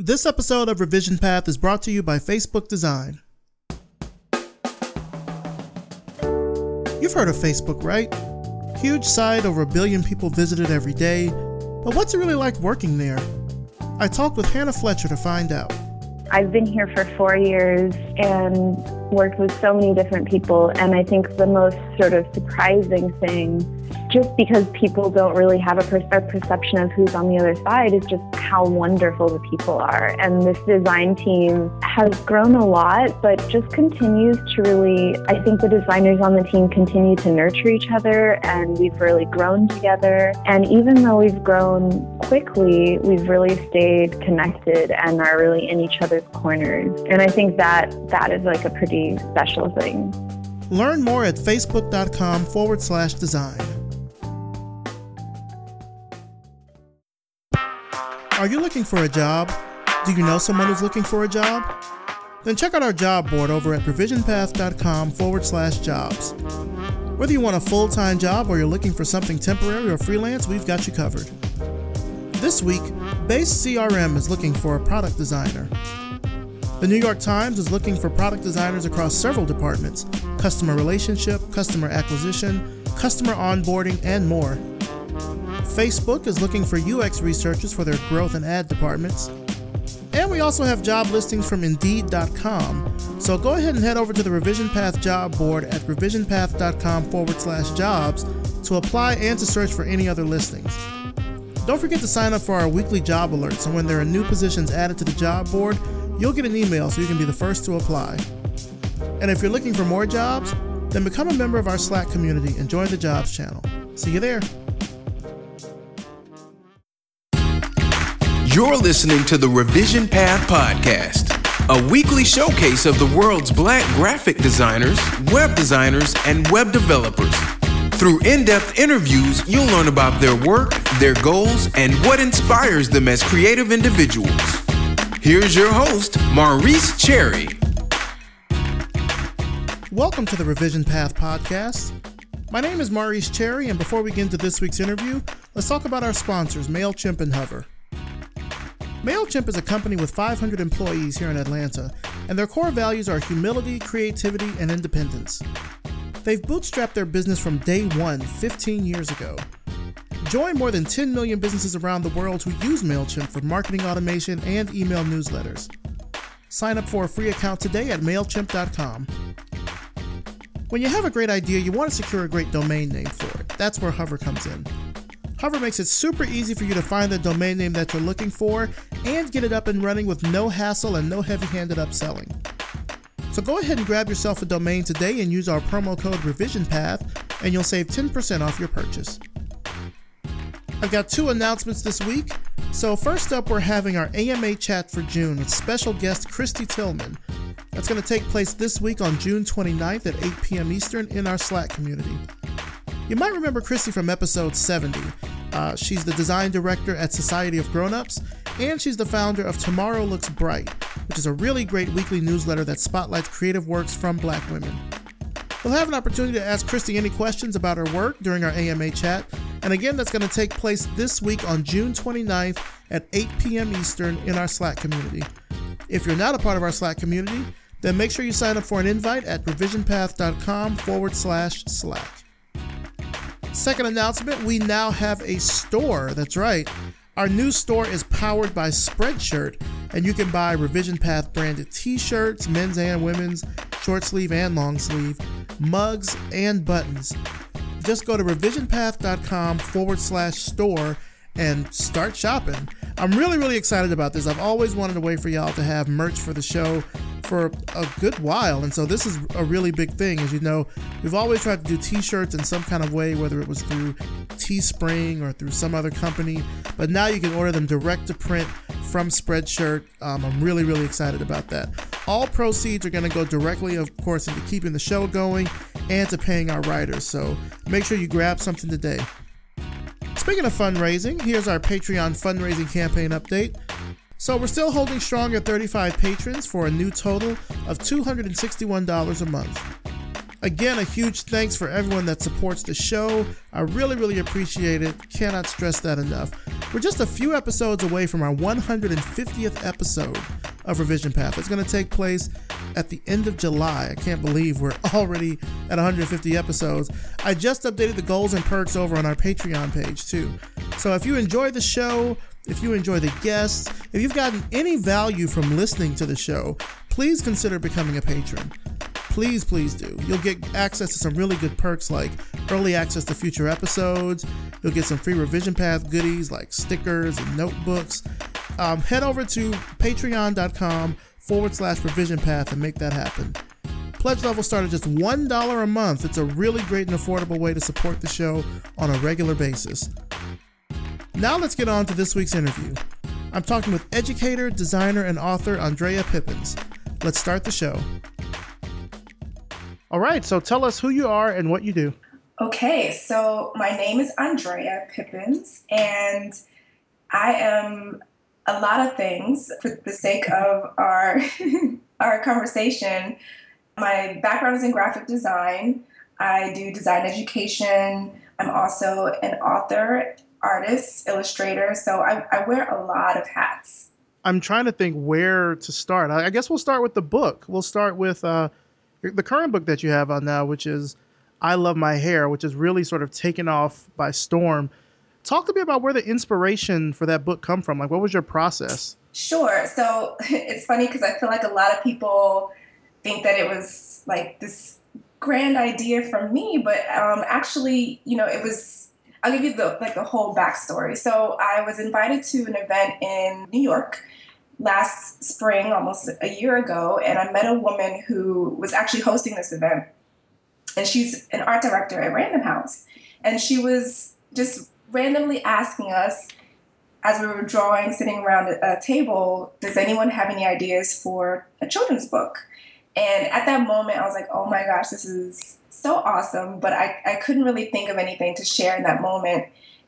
This episode of Revision Path is brought to you by Facebook Design. You've heard of Facebook, right? Huge site, over a billion people visited every day. But what's it really like working there? I talked with Hannah Fletcher to find out. I've been here for four years and worked with so many different people, and I think the most sort of surprising thing just because people don't really have a, per- a, perception of who's on the other side is just how wonderful the people are. And this design team has grown a lot, but just continues to really, I think the designers on the team continue to nurture each other and we've really grown together. And even though we've grown quickly, we've really stayed connected and are really in each other's corners. And I think that that is like a pretty special thing. Learn more at facebook.com forward slash design. Are you looking for a job? Do you know someone who's looking for a job? Then check out our job board over at revisionpath.com forward slash jobs. Whether you want a full time job or you're looking for something temporary or freelance, we've got you covered. This week, Base CRM is looking for a product designer. The New York Times is looking for product designers across several departments customer relationship, customer acquisition, customer onboarding, and more. Facebook is looking for UX researchers for their growth and ad departments. And we also have job listings from Indeed.com. So go ahead and head over to the Revision Path job board at revisionpath.com forward slash jobs to apply and to search for any other listings. Don't forget to sign up for our weekly job alerts, so when there are new positions added to the job board, you'll get an email so you can be the first to apply. And if you're looking for more jobs, then become a member of our Slack community and join the jobs channel. See you there. You're listening to the Revision Path Podcast, a weekly showcase of the world's black graphic designers, web designers, and web developers. Through in depth interviews, you'll learn about their work, their goals, and what inspires them as creative individuals. Here's your host, Maurice Cherry. Welcome to the Revision Path Podcast. My name is Maurice Cherry, and before we get into this week's interview, let's talk about our sponsors, MailChimp and Hover. MailChimp is a company with 500 employees here in Atlanta, and their core values are humility, creativity, and independence. They've bootstrapped their business from day one 15 years ago. Join more than 10 million businesses around the world who use MailChimp for marketing automation and email newsletters. Sign up for a free account today at MailChimp.com. When you have a great idea, you want to secure a great domain name for it. That's where Hover comes in. Hover makes it super easy for you to find the domain name that you're looking for and get it up and running with no hassle and no heavy handed upselling. So go ahead and grab yourself a domain today and use our promo code RevisionPath, and you'll save 10% off your purchase. I've got two announcements this week. So, first up, we're having our AMA chat for June with special guest Kristy Tillman. That's going to take place this week on June 29th at 8 p.m. Eastern in our Slack community. You might remember Kristy from episode 70. Uh, she's the design director at Society of Grownups, and she's the founder of Tomorrow Looks Bright, which is a really great weekly newsletter that spotlights creative works from black women. We'll have an opportunity to ask Kristy any questions about her work during our AMA chat, and again, that's going to take place this week on June 29th at 8 p.m. Eastern in our Slack community. If you're not a part of our Slack community, then make sure you sign up for an invite at revisionpath.com forward slash Slack. Second announcement we now have a store. That's right. Our new store is powered by Spreadshirt, and you can buy Revision Path branded t shirts, men's and women's, short sleeve and long sleeve, mugs, and buttons. Just go to revisionpath.com forward slash store and start shopping. I'm really, really excited about this. I've always wanted a way for y'all to have merch for the show for a good while, and so this is a really big thing. As you know, we've always tried to do T-shirts in some kind of way, whether it was through Teespring or through some other company. But now you can order them direct to print from Spreadshirt. Um, I'm really, really excited about that. All proceeds are going to go directly, of course, into keeping the show going and to paying our writers. So make sure you grab something today. Speaking of fundraising, here's our Patreon fundraising campaign update. So we're still holding strong at 35 patrons for a new total of $261 a month. Again, a huge thanks for everyone that supports the show. I really, really appreciate it. Cannot stress that enough. We're just a few episodes away from our 150th episode of Revision Path. It's going to take place at the end of July. I can't believe we're already at 150 episodes. I just updated the goals and perks over on our Patreon page, too. So if you enjoy the show, if you enjoy the guests, if you've gotten any value from listening to the show, please consider becoming a patron. Please, please do. You'll get access to some really good perks like early access to future episodes. You'll get some free revision path goodies like stickers and notebooks. Um, head over to patreon.com forward slash revision path and make that happen. Pledge level start at just $1 a month. It's a really great and affordable way to support the show on a regular basis. Now let's get on to this week's interview. I'm talking with educator, designer, and author Andrea Pippins. Let's start the show. All right, so tell us who you are and what you do. Okay, so my name is Andrea Pippins, and I am a lot of things for the sake of our our conversation. My background is in graphic design. I do design education. I'm also an author, artist, illustrator. So I, I wear a lot of hats. I'm trying to think where to start. I guess we'll start with the book. We'll start with uh, the current book that you have on now, which is I Love My Hair, which is really sort of taken off by storm. Talk to me about where the inspiration for that book come from. Like, what was your process? Sure. So it's funny because I feel like a lot of people think that it was like this grand idea from me, but um, actually, you know, it was. I'll give you the like the whole backstory. So I was invited to an event in New York last spring, almost a year ago, and I met a woman who was actually hosting this event. And she's an art director at Random House. And she was just randomly asking us, as we were drawing, sitting around a table, does anyone have any ideas for a children's book? And at that moment, I was like, oh my gosh, this is so awesome. But I, I couldn't really think of anything to share in that moment.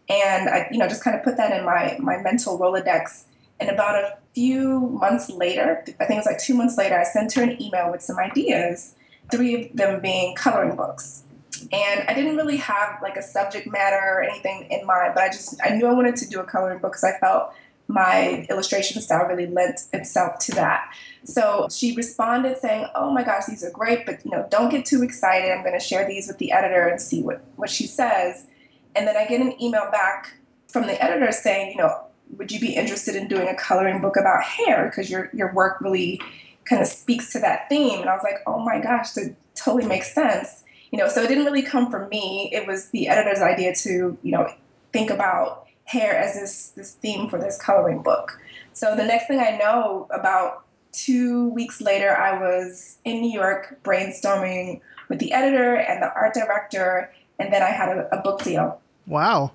And I, you know, just kind of put that in my, my mental Rolodex and about a few months later, I think it was like two months later, I sent her an email with some ideas, three of them being coloring books. And I didn't really have like a subject matter or anything in mind, but I just I knew I wanted to do a coloring book because I felt my illustration style really lent itself to that. So she responded saying, "Oh my gosh, these are great, but you know, don't get too excited. I'm going to share these with the editor and see what what she says." And then I get an email back from the editor saying, "You know, would you be interested in doing a coloring book about hair because your your work really kind of speaks to that theme and i was like oh my gosh that totally makes sense you know so it didn't really come from me it was the editor's idea to you know think about hair as this this theme for this coloring book so the next thing i know about two weeks later i was in new york brainstorming with the editor and the art director and then i had a, a book deal wow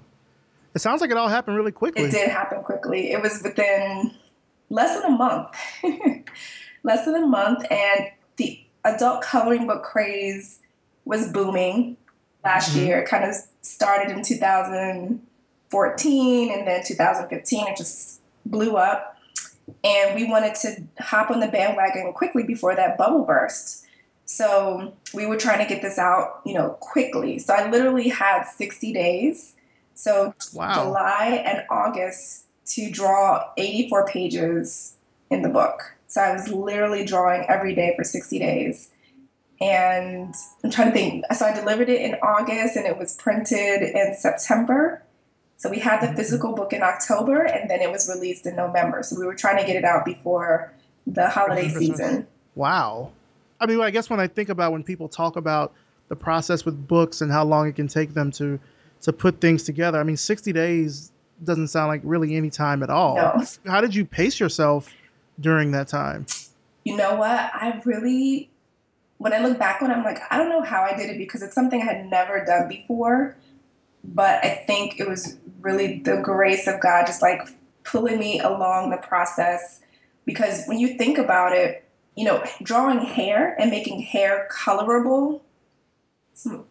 it sounds like it all happened really quickly. It did happen quickly. It was within less than a month. less than a month, and the adult coloring book craze was booming last mm-hmm. year. It kind of started in 2014, and then 2015 it just blew up. And we wanted to hop on the bandwagon quickly before that bubble burst. So we were trying to get this out, you know, quickly. So I literally had 60 days so wow. July and August to draw 84 pages in the book. So I was literally drawing every day for 60 days. And I'm trying to think. So I delivered it in August and it was printed in September. So we had the mm-hmm. physical book in October and then it was released in November. So we were trying to get it out before the holiday season. Wow. I mean, I guess when I think about when people talk about the process with books and how long it can take them to to put things together. I mean, 60 days doesn't sound like really any time at all. No. How did you pace yourself during that time? You know what? I really, when I look back on it, I'm like, I don't know how I did it because it's something I had never done before. But I think it was really the grace of God just like pulling me along the process. Because when you think about it, you know, drawing hair and making hair colorable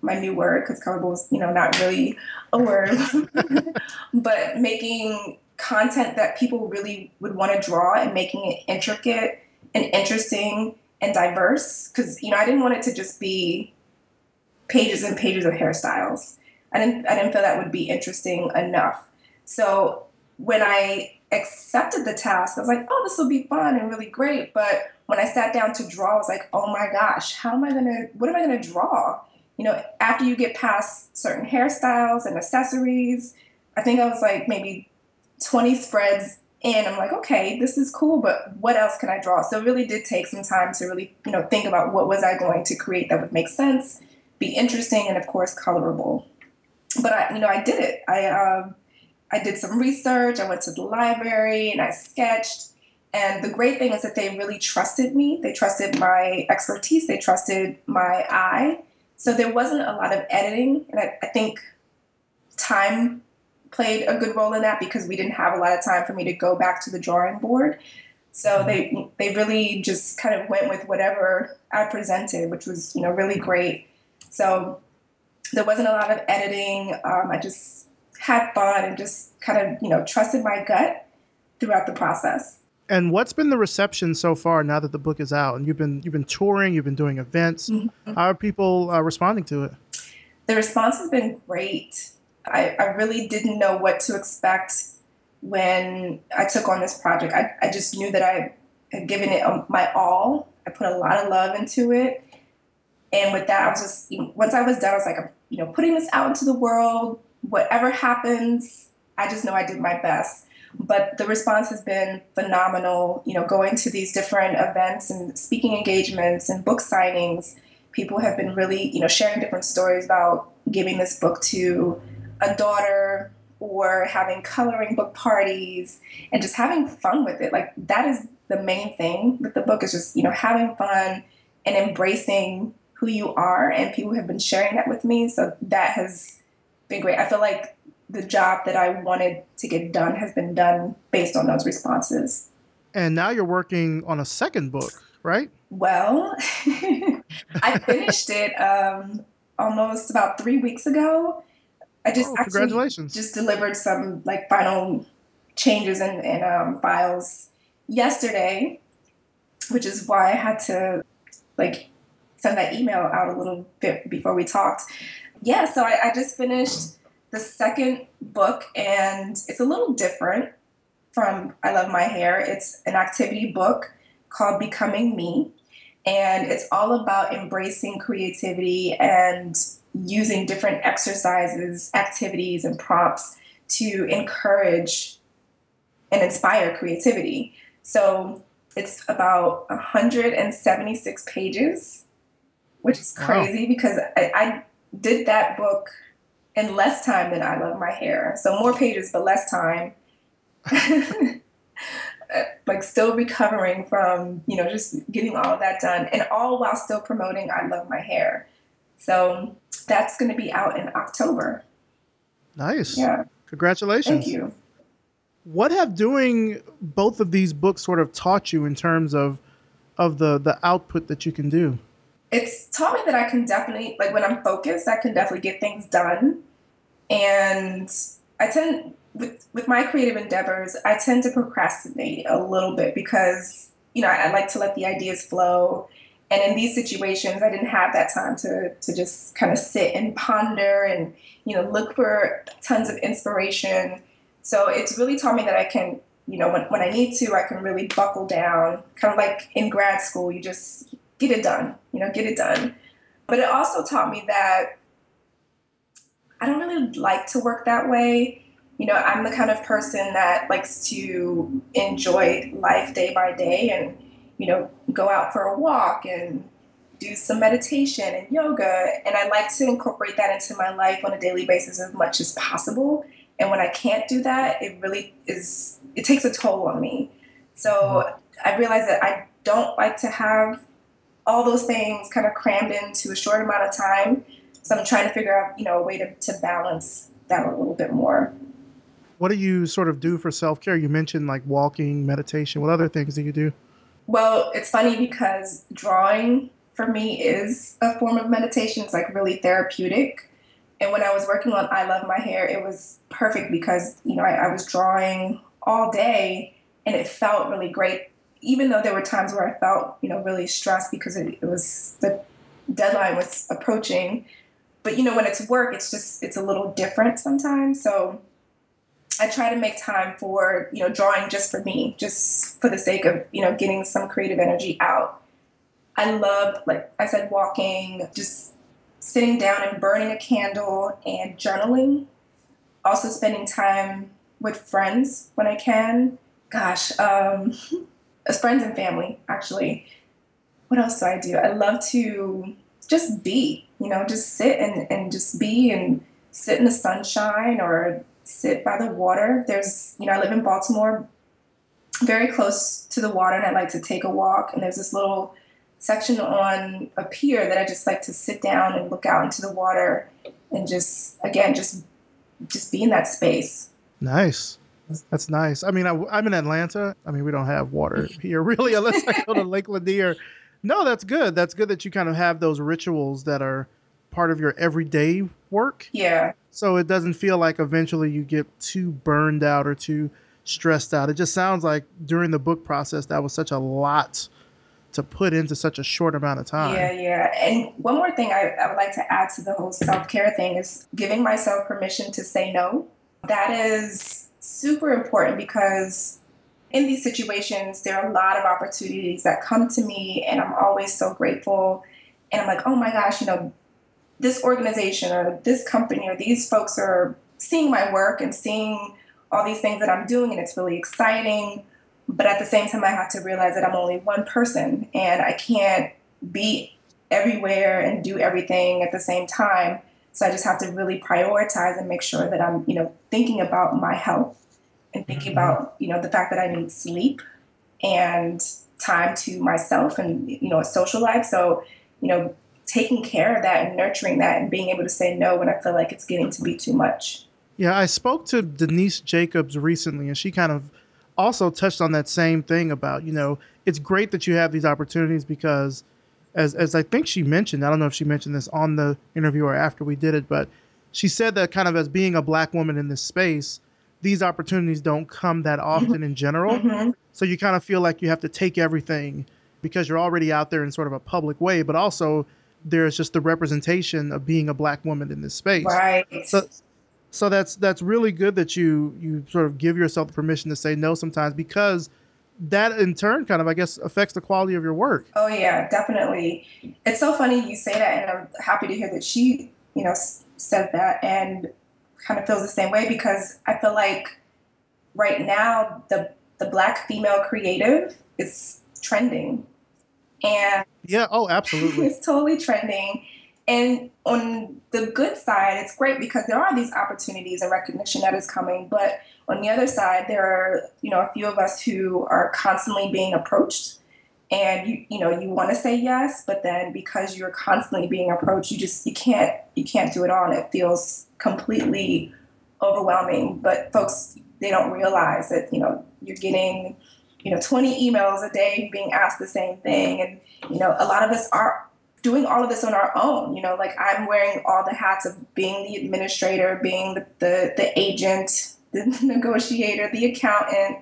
my new word because colorable is you know not really a word. But making content that people really would want to draw and making it intricate and interesting and diverse. Because you know i didn't want it to just be pages and pages of hairstyles i didn't i didn't feel that would be interesting enough so when I accepted the task, I was like, oh, this will be fun and really great. But when I sat down to draw, I was like, oh my gosh, how am I gonna, what am I gonna draw? You know, after you get past certain hairstyles and accessories, I think I was like maybe 20 spreads in. I'm like, okay, this is cool, but what else can I draw? So it really did take some time to really, you know, think about what was I going to create that would make sense, be interesting, and of course, colorable. But I, you know, I did it. I, um, I did some research. I went to the library and I sketched. And the great thing is that they really trusted me. They trusted my expertise. They trusted my eye. So there wasn't a lot of editing. And I, I think time played a good role in that because we didn't have a lot of time for me to go back to the drawing board. So mm-hmm. they they really just kind of went with whatever I presented, which was you know really great. So there wasn't a lot of editing. Um, I just had fun and just kind of, you know, trusted my gut throughout the process. And what's been the reception so far now that the book is out? And you've been you've been touring, you've been doing events. Mm-hmm. How are people uh, responding to it? The response has been great. I, I really didn't know what to expect when I took on this project. I, I just knew that I had given it um, my all. I put a lot of love into it. And with that, I was just, once I was done, I was like, you know, putting this out into the world, whatever happens, I just know I did my best. But the response has been phenomenal. You know, going to these different events and speaking engagements and book signings, people have been really, you know, sharing different stories about giving this book to a daughter or having coloring book parties and just having fun with it. Like that is the main thing with the book is just, you know, having fun and embracing who you are and people have been sharing that with me. So that has been great. I feel like the job that I wanted to get done has been done based on those responses. And now you're working on a second book, right? Well, I finished it um, almost about three weeks ago. I just oh, congratulations. just delivered some like final changes in, in um, files yesterday, which is why I had to like send that email out a little bit before we talked yeah, so I, I just finished the second book, and it's a little different from I Love My Hair. It's an activity book called Becoming Me, and it's all about embracing creativity and using different exercises, activities, and prompts to encourage and inspire creativity. So it's about 176 pages, which is crazy wow. because I, I did that book in less time than I Love My Hair. So more pages, but less time. like still recovering from, you know, just getting all of that done and all while still promoting I Love My Hair. So that's going to be out in October. Nice. Yeah. Congratulations. Thank you. What have doing both of these books sort of taught you in terms of of the the output that you can do? It's taught me that I can definitely like when I'm focused, I can definitely get things done. And I tend with with my creative endeavors, I tend to procrastinate a little bit because you know I, I like to let the ideas flow. And in these situations, I didn't have that time to to just kind of sit and ponder and you know look for tons of inspiration. So it's really taught me that I can you know when, when I need to, I can really buckle down. Kind of like in grad school, you just get it done, you know, get it done. But it also taught me that I don't really like to work that way. You know, I'm the kind of person that likes to enjoy life day by day and, you know, go out for a walk and do some meditation and yoga. And I like to incorporate that into my life on a daily basis as much as possible. And when I can't do that, it really is, it takes a toll on me. So mm-hmm. I realized that I don't like to have all those things kind of crammed into a short amount of time. So I'm trying to figure out, you know, a way to, to balance that a little bit more. What do you sort of do for self care? You mentioned like walking, meditation. What other things do you do? Well, it's funny because drawing for me is a form of meditation. It's like really therapeutic. And when I was working on I Love My Hair, it was perfect because, you know, I, I was drawing all day and it felt really great even though there were times where I felt, you know, really stressed because it, it was the deadline was approaching. But you know, when it's work, it's just it's a little different sometimes. So I try to make time for, you know, drawing just for me, just for the sake of, you know, getting some creative energy out. I love, like I said, walking, just sitting down and burning a candle and journaling. Also spending time with friends when I can. Gosh, um, friends and family, actually. What else do I do? I love to just be, you know, just sit and, and just be and sit in the sunshine or sit by the water. There's, you know, I live in Baltimore, very close to the water, and I like to take a walk. And there's this little section on a pier that I just like to sit down and look out into the water and just, again, just just be in that space. Nice. That's nice. I mean, I, am in Atlanta. I mean, we don't have water here really, unless I go to Lake Lanier. No, that's good. That's good that you kind of have those rituals that are part of your everyday work. Yeah. So it doesn't feel like eventually you get too burned out or too stressed out. It just sounds like during the book process that was such a lot to put into such a short amount of time. Yeah, yeah. And one more thing I, I would like to add to the whole self care thing is giving myself permission to say no. That is super important because in these situations, there are a lot of opportunities that come to me, and I'm always so grateful. And I'm like, oh my gosh, you know, this organization or this company or these folks are seeing my work and seeing all these things that I'm doing, and it's really exciting. But at the same time, I have to realize that I'm only one person and I can't be everywhere and do everything at the same time. So I just have to really prioritize and make sure that I'm, you know, thinking about my health and thinking mm-hmm. about, you know, the fact that I need sleep and time to myself and, you know, a social life. So, you know, taking care of that and nurturing that and being able to say no when I feel like it's getting to be too much. Yeah, I spoke to Denise Jacobs recently and she kind of also touched on that same thing about, you know, it's great that you have these opportunities because as as I think she mentioned, I don't know if she mentioned this on the interview or after we did it, but she said that kind of as being a black woman in this space, these opportunities don't come that often in general. Mm-hmm. So you kind of feel like you have to take everything because you're already out there in sort of a public way, but also there's just the representation of being a black woman in this space. Right. So so that's that's really good that you you sort of give yourself permission to say no sometimes because that in turn kind of I guess affects the quality of your work. Oh yeah, definitely. It's so funny you say that, and I'm happy to hear that she you know said that and kind of feels the same way because I feel like right now the the black female creative is trending and yeah oh absolutely it's totally trending and on the good side, it's great because there are these opportunities and recognition that is coming. But on the other side, there are, you know, a few of us who are constantly being approached. And you you know you want to say yes but then because you're constantly being approached you just you can't you can't do it all. And it feels completely overwhelming. But folks they don't realize that you know you're getting you know 20 emails a day being asked the same thing. And you know a lot of us are doing all of this on our own. You know, like I'm wearing all the hats of being the administrator, being the, the, the agent, the negotiator, the accountant.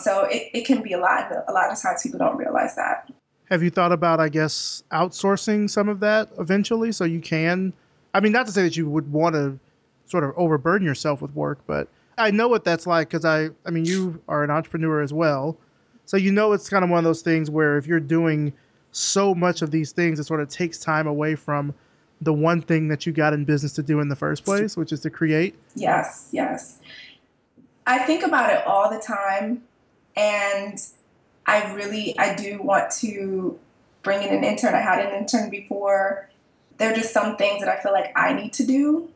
So it, it can be a lot. A lot of times people don't realize that. Have you thought about, I guess, outsourcing some of that eventually so you can? I mean, not to say that you would want to sort of overburden yourself with work, but I know what that's like because I, I mean, you are an entrepreneur as well. So you know it's kind of one of those things where if you're doing – so much of these things, it sort of takes time away from the one thing that you got in business to do in the first place, which is to create. Yes, yes. I think about it all the time, and I really, I do want to bring in an intern. I had an intern before. There are just some things that I feel like I need to do,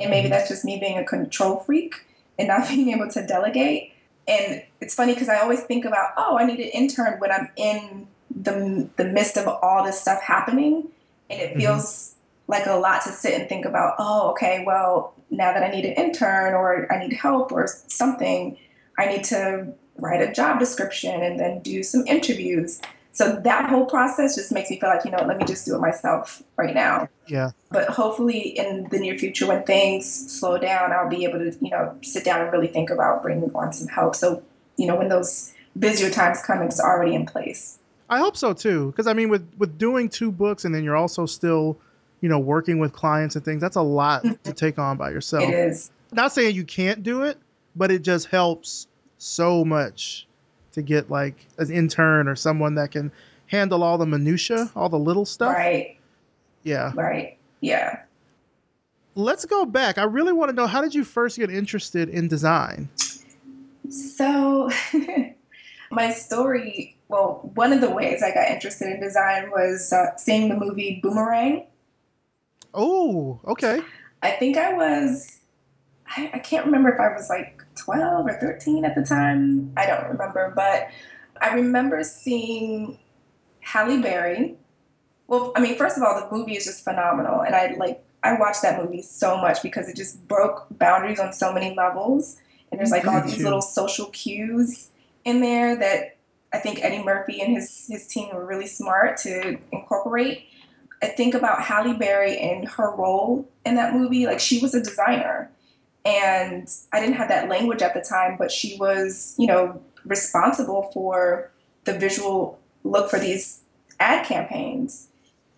and maybe mm-hmm. that's just me being a control freak and not being able to delegate. And it's funny because I always think about, oh, I need an intern when I'm in the the midst of all this stuff happening, and it mm-hmm. feels. Like a lot to sit and think about. Oh, okay, well now that I need an intern or I need help or something, I need to write a job description and then do some interviews. So that whole process just makes me feel like, you know, let me just do it myself right now. Yeah. But hopefully in the near future when things slow down, I'll be able to, you know, sit down and really think about bringing on some help. So, you know, when those busier times come, it's already in place. I hope so too, because I mean, with with doing two books and then you're also still, you know, working with clients and things. That's a lot to take on by yourself. It is. Not saying you can't do it, but it just helps so much to get like an intern or someone that can handle all the minutia, all the little stuff. Right. Yeah. Right. Yeah. Let's go back. I really want to know how did you first get interested in design? So, my story, well, one of the ways I got interested in design was uh, seeing the movie Boomerang. Oh, okay. I think I was, I, I can't remember if I was like 12 or 13 at the time. I don't remember, but I remember seeing Halle Berry. Well, I mean, first of all, the movie is just phenomenal, and I like I watched that movie so much because it just broke boundaries on so many levels. And there's like all these little social cues in there that I think Eddie Murphy and his his team were really smart to incorporate. I think about Halle Berry and her role in that movie. Like she was a designer, and I didn't have that language at the time, but she was, you know, responsible for the visual look for these ad campaigns.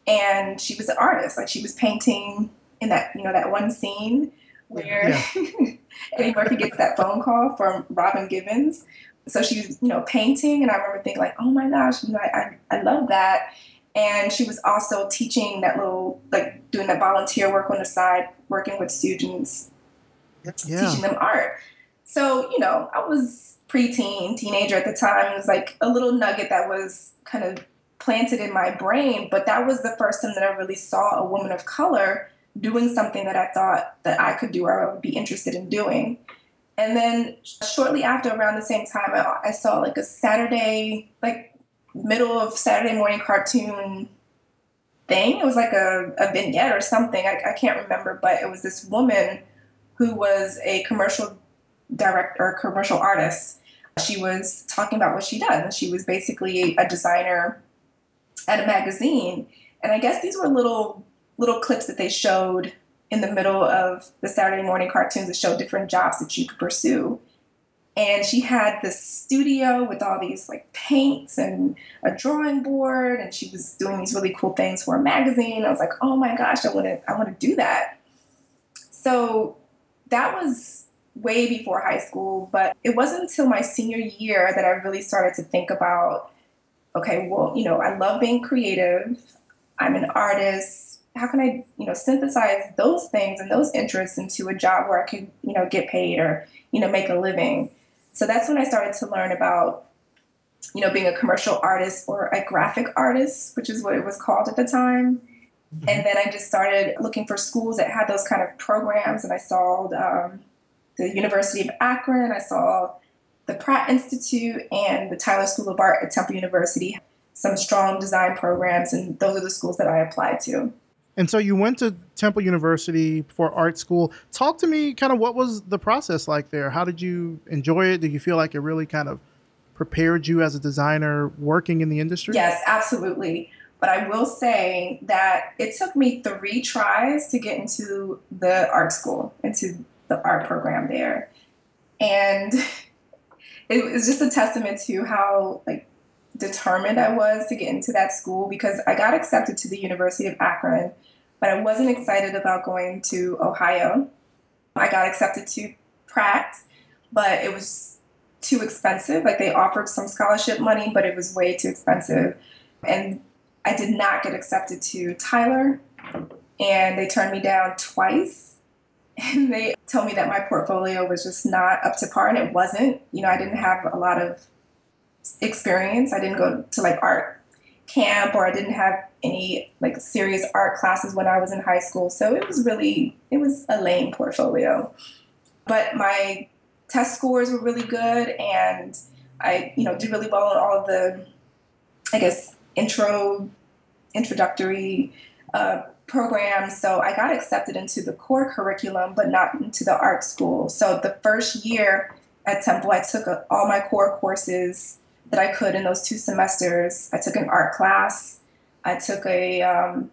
And she was an artist. Like she was painting in that, you know, that one scene where yeah. Eddie Murphy gets that phone call from Robin Givens. So she was, you know, painting, and I remember thinking like, oh my gosh, you know, I, I, I love that. And she was also teaching that little, like doing that volunteer work on the side, working with students, yeah. teaching them art. So, you know, I was preteen, teenager at the time. It was like a little nugget that was kind of planted in my brain, but that was the first time that I really saw a woman of color doing something that I thought that I could do or I would be interested in doing. And then shortly after, around the same time, I, I saw like a Saturday, like middle of Saturday morning cartoon thing. It was like a, a vignette or something. I, I can't remember, but it was this woman who was a commercial director, or commercial artist. She was talking about what she does. She was basically a designer at a magazine. And I guess these were little little clips that they showed in the middle of the Saturday morning cartoons that showed different jobs that you could pursue. And she had this studio with all these like paints and a drawing board, and she was doing these really cool things for a magazine. I was like, oh my gosh, I want to, I want to do that. So that was way before high school, but it wasn't until my senior year that I really started to think about, okay, well, you know, I love being creative. I'm an artist how can I, you know, synthesize those things and those interests into a job where I can you know, get paid or, you know, make a living. So that's when I started to learn about, you know, being a commercial artist or a graphic artist, which is what it was called at the time. Mm-hmm. And then I just started looking for schools that had those kind of programs, and I saw um, the University of Akron, I saw the Pratt Institute, and the Tyler School of Art at Temple University. Some strong design programs, and those are the schools that I applied to. And so you went to Temple University for art school. Talk to me kind of what was the process like there? How did you enjoy it? Did you feel like it really kind of prepared you as a designer working in the industry? Yes, absolutely. But I will say that it took me three tries to get into the art school, into the art program there. And it was just a testament to how like determined I was to get into that school because I got accepted to the University of Akron, but I wasn't excited about going to Ohio. I got accepted to Pratt, but it was too expensive. Like they offered some scholarship money, but it was way too expensive. And I did not get accepted to Tyler, and they turned me down twice. And they told me that my portfolio was just not up to par, and it wasn't. You know, I didn't have a lot of experience. I didn't go to like art camp or I didn't have any like serious art classes when I was in high school. So it was really it was a lame portfolio. But my test scores were really good and I, you know, did really well in all of the I guess intro introductory uh, programs. So I got accepted into the core curriculum, but not into the art school. So the first year at Temple, I took a, all my core courses that I could in those two semesters. I took an art class. I took a um,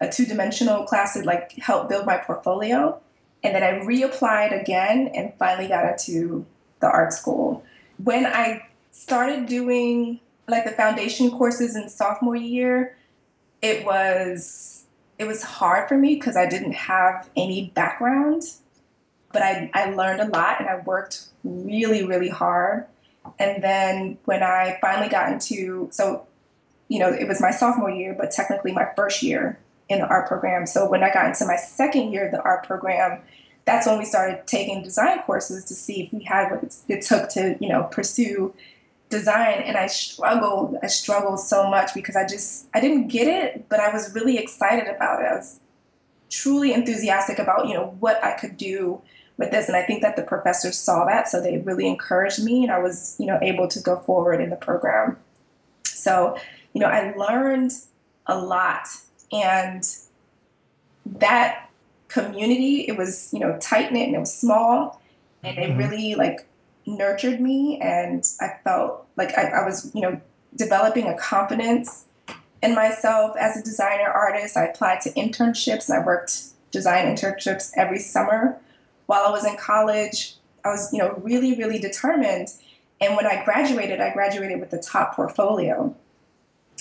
a two dimensional class that like helped build my portfolio, and then I reapplied again and finally got into the art school. When I started doing like the foundation courses in sophomore year, it was it was hard for me because I didn't have any background but I, I learned a lot and I worked really, really hard. And then when I finally got into, so, you know, it was my sophomore year, but technically my first year in the art program. So when I got into my second year of the art program, that's when we started taking design courses to see if we had what it took to, you know, pursue design. And I struggled. I struggled so much because I just, I didn't get it, but I was really excited about it. I was truly enthusiastic about, you know, what I could do with this. And I think that the professors saw that, so they really encouraged me, and I was, you know, able to go forward in the program. So, you know, I learned a lot, and that community, it was, you know, tight knit and it was small, and it mm-hmm. really like nurtured me, and I felt like I, I was, you know, developing a confidence in myself as a designer artist. I applied to internships and I worked design internships every summer while I was in college. I was, you know, really, really determined. And when I graduated, I graduated with the top portfolio,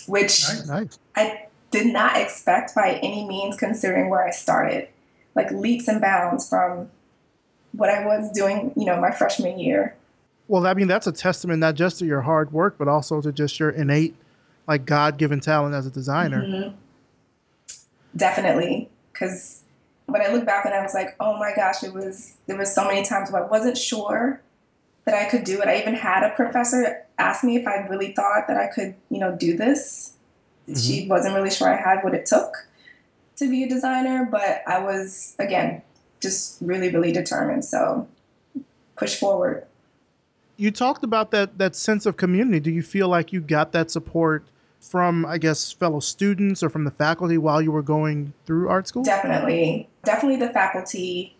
which nice, nice. I did not expect by any means, considering where I started. Like leaps and bounds from what I was doing, you know, my freshman year. Well, I mean, that's a testament not just to your hard work, but also to just your innate like God given talent as a designer. Mm-hmm. Definitely, because when I look back and I was like, oh my gosh, it was there was so many times where I wasn't sure that I could do it. I even had a professor ask me if I really thought that I could, you know, do this. Mm-hmm. She wasn't really sure I had what it took to be a designer, but I was again just really, really determined. So push forward. You talked about that that sense of community. Do you feel like you got that support from, I guess, fellow students or from the faculty while you were going through art school? Definitely. Definitely the faculty.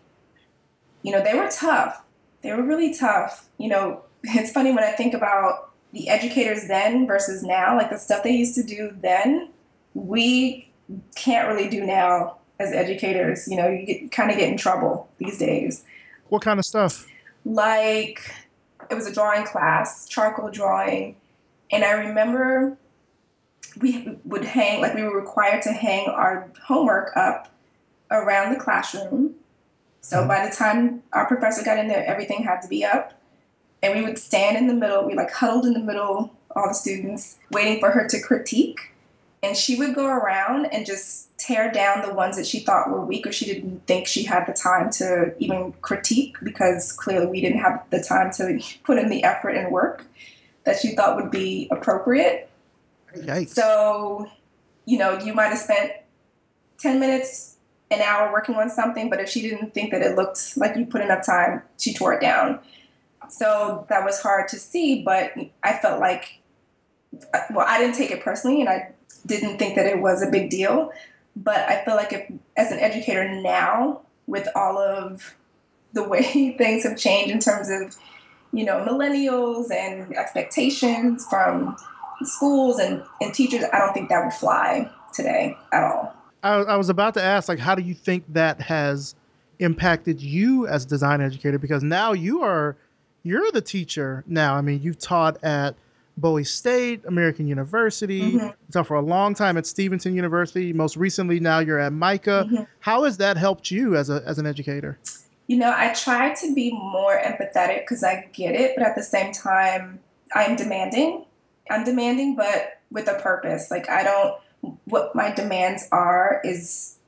You know, they were tough. They were really tough. You know, it's funny when I think about the educators then versus now, like the stuff they used to do then, we can't really do now as educators. You know, you get, kind of get in trouble these days. What kind of stuff? Like, it was a drawing class, charcoal drawing. And I remember we would hang like we were required to hang our homework up around the classroom. So mm-hmm. by the time our professor got in there, everything had to be up. And we would stand in the middle, we like huddled in the middle, all the students, waiting for her to critique. And she would go around and just tear down the ones that she thought were weak or she didn't think she had the time to even critique because clearly we didn't have the time to put in the effort and work that she thought would be appropriate. Yikes. So, you know, you might have spent 10 minutes, an hour working on something, but if she didn't think that it looked like you put enough time, she tore it down. So that was hard to see, but I felt like, well, I didn't take it personally and I didn't think that it was a big deal. But I feel like if, as an educator now, with all of the way things have changed in terms of, you know, millennials and expectations from schools and, and teachers, I don't think that would fly today at all. I, I was about to ask, like, how do you think that has impacted you as a design educator? Because now you are, you're the teacher now. I mean, you've taught at Bowie State, American University. Mm-hmm. Taught for a long time at Stevenson University. Most recently, now you're at MICA. Mm-hmm. How has that helped you as a as an educator? You know, I try to be more empathetic because I get it, but at the same time, I'm demanding. I'm demanding, but with a purpose. Like I don't. What my demands are is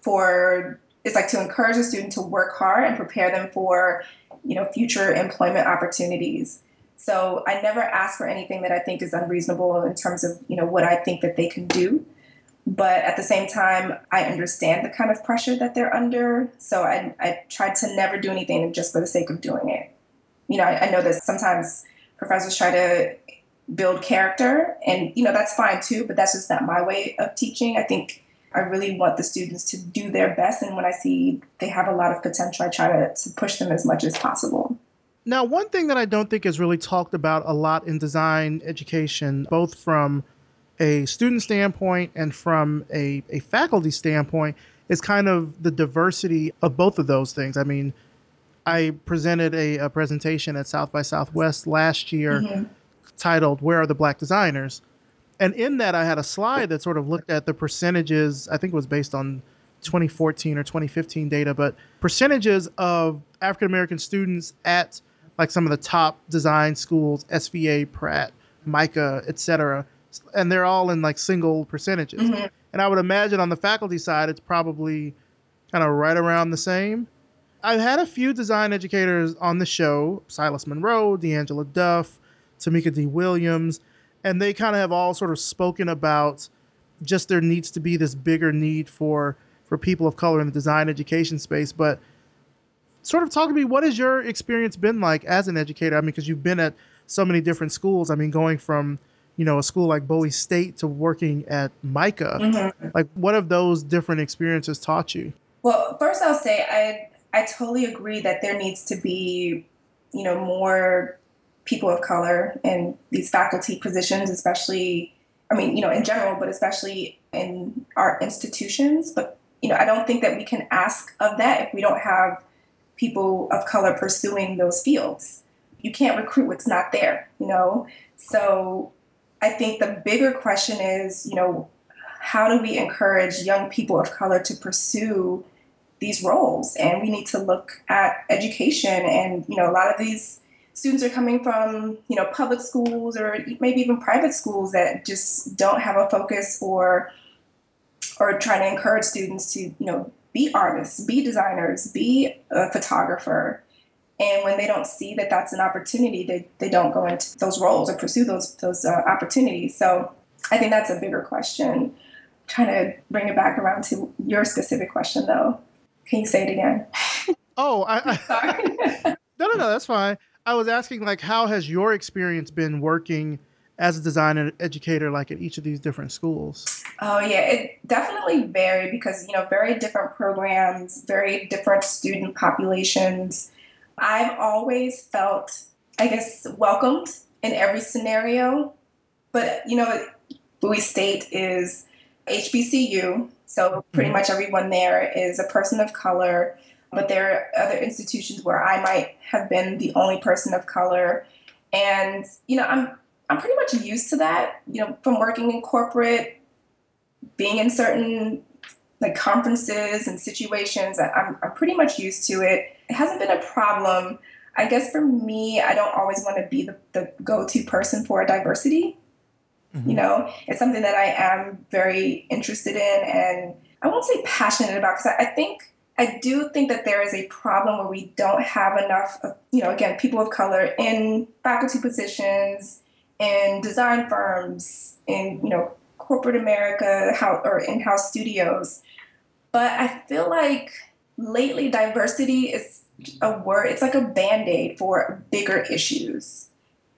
for it's like to encourage a student to work hard and prepare them for you know future employment opportunities. So I never ask for anything that I think is unreasonable in terms of you know what I think that they can do. But at the same time, I understand the kind of pressure that they're under. So I, I try to never do anything just for the sake of doing it. You know, I, I know that sometimes professors try to build character. And you know that's fine too but that's just not my way of teaching. I think i really want the students to do their best. And when i see they have a lot of potential i try to, to push them as much as possible. Now one thing that i don't think is really talked about a lot in design education both from a student standpoint and from a, a faculty standpoint is kind of the diversity of both of those things. I mean i presented a, a presentation at south by southwest last year mm-hmm titled Where Are the Black Designers? And in that, I had a slide that sort of looked at the percentages. I think it was based on 2014 or 2015 data, but percentages of African American students at like some of the top design schools, SVA, Pratt, MICA, etc., and they're all in like single percentages. Mm-hmm. And I would imagine on the faculty side, it's probably kind of right around the same. I've had a few design educators on the show Silas Munro, D'Angela Duff, Tamika D. Williams, and they kind of have all sort of spoken about just there needs to be this bigger need for for people of color in the design education space. But sort of talk to me, what has your experience been like as an educator? I mean, because you've been at so many different schools. I mean, going from you know a school like Bowie State to working at MICA, mm-hmm. like what have those different experiences taught you? Well, first I'll say I I totally agree that there needs to be you know more people of color in these faculty positions, especially I mean, you know, in general, but especially in our institutions. But, you know, I don't think that we can ask of that if we don't have people of color pursuing those fields. You can't recruit what's not there, you know? So I think the bigger question is, you know, how do we encourage young people of color to pursue these roles? And we need to look at education and, you know, a lot of these students are coming from you know public schools or maybe even private schools that just don't have a focus or or trying to encourage students to you know be artists be designers be a photographer. And when they don't see that that's an opportunity they, they don't go into those roles or pursue those those uh, opportunities. So i think that's a bigger question. I'm trying to bring it back around to your specific question though. Can you say it again? Oh i, I sorry. No no no that's fine I was asking like how has your experience been working as a design educator like at each of these different schools? Oh yeah, it definitely varied because you know very different programs, very different student populations. I've always felt I guess welcomed in every scenario. But you know, Bowie State is HBCU, so pretty mm-hmm. much everyone there is a person of color but there are other institutions where I might have been the only person of color. And, you know, I'm I'm pretty much used to that, you know, from working in corporate, being in certain like conferences and situations. I'm, I'm pretty much used to it. It hasn't been a problem. I guess for me, I don't always want to be the, the go to person for diversity. Mm-hmm. You know, it's something that I am very interested in and I won't say passionate about because I, I think I do think that there is a problem where we don't have enough, of, you know, again, people of color in faculty positions, in design firms, in you know, corporate America, how or in-house studios. But I feel like lately diversity is a word. It's like a band-aid for bigger issues.